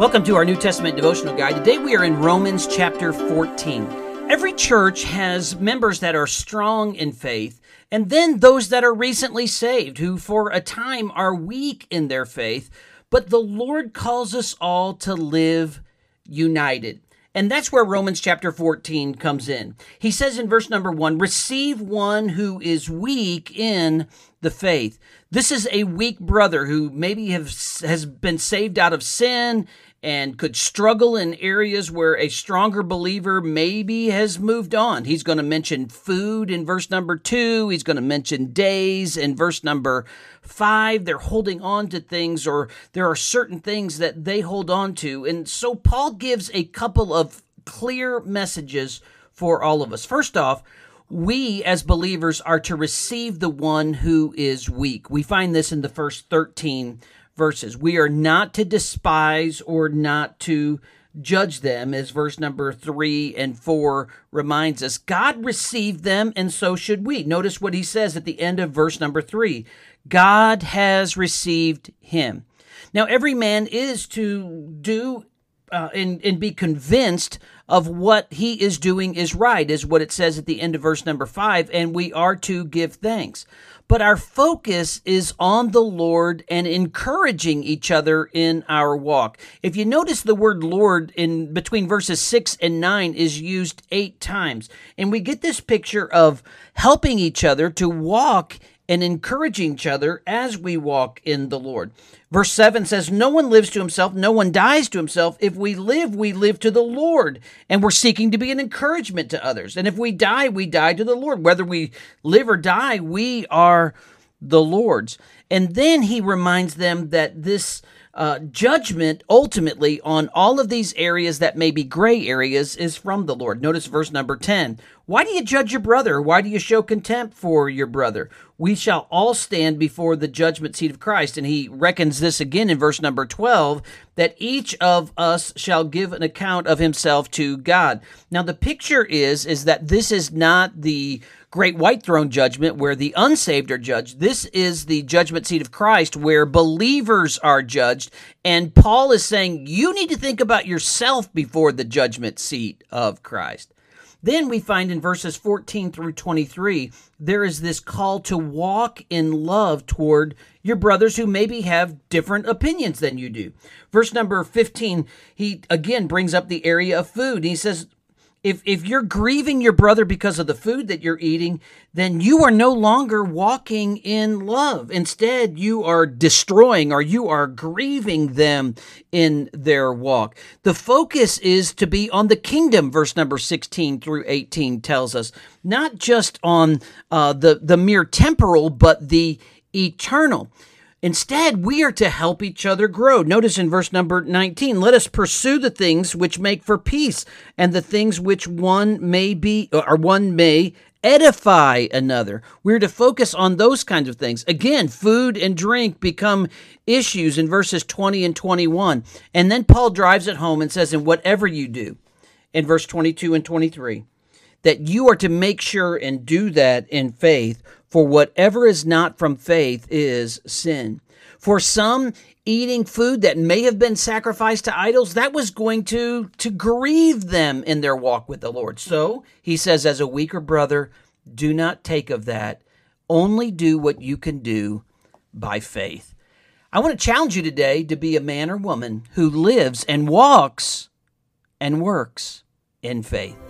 Welcome to our New Testament devotional guide. Today we are in Romans chapter 14. Every church has members that are strong in faith, and then those that are recently saved, who for a time are weak in their faith, but the Lord calls us all to live united. And that's where Romans chapter 14 comes in. He says in verse number one, receive one who is weak in the faith. This is a weak brother who maybe have, has been saved out of sin and could struggle in areas where a stronger believer maybe has moved on. He's going to mention food in verse number two. He's going to mention days in verse number five. They're holding on to things, or there are certain things that they hold on to. And so Paul gives a couple of clear messages for all of us. First off, we as believers are to receive the one who is weak. We find this in the first 13 verses. We are not to despise or not to judge them, as verse number three and four reminds us. God received them, and so should we. Notice what he says at the end of verse number three God has received him. Now, every man is to do uh, and, and be convinced of what he is doing is right, is what it says at the end of verse number five, and we are to give thanks but our focus is on the Lord and encouraging each other in our walk. If you notice the word Lord in between verses 6 and 9 is used 8 times, and we get this picture of helping each other to walk and encouraging each other as we walk in the Lord. Verse 7 says, No one lives to himself, no one dies to himself. If we live, we live to the Lord, and we're seeking to be an encouragement to others. And if we die, we die to the Lord. Whether we live or die, we are the Lord's. And then he reminds them that this uh, judgment ultimately on all of these areas that may be gray areas is from the Lord. Notice verse number 10. Why do you judge your brother? Why do you show contempt for your brother? We shall all stand before the judgment seat of Christ. And he reckons this again in verse number 12 that each of us shall give an account of himself to God. Now, the picture is, is that this is not the great white throne judgment where the unsaved are judged. This is the judgment seat of Christ where believers are judged. And Paul is saying you need to think about yourself before the judgment seat of Christ. Then we find in verses 14 through 23, there is this call to walk in love toward your brothers who maybe have different opinions than you do. Verse number 15, he again brings up the area of food. He says, if if you're grieving your brother because of the food that you're eating, then you are no longer walking in love. Instead, you are destroying or you are grieving them in their walk. The focus is to be on the kingdom, verse number 16 through 18 tells us, not just on uh, the, the mere temporal, but the eternal. Instead, we are to help each other grow. Notice in verse number 19, let us pursue the things which make for peace and the things which one may be or one may edify another. We're to focus on those kinds of things. Again, food and drink become issues in verses 20 and 21. And then Paul drives it home and says, in whatever you do, in verse 22 and 23, that you are to make sure and do that in faith for whatever is not from faith is sin. For some, eating food that may have been sacrificed to idols, that was going to, to grieve them in their walk with the Lord. So he says, as a weaker brother, do not take of that. Only do what you can do by faith. I want to challenge you today to be a man or woman who lives and walks and works in faith.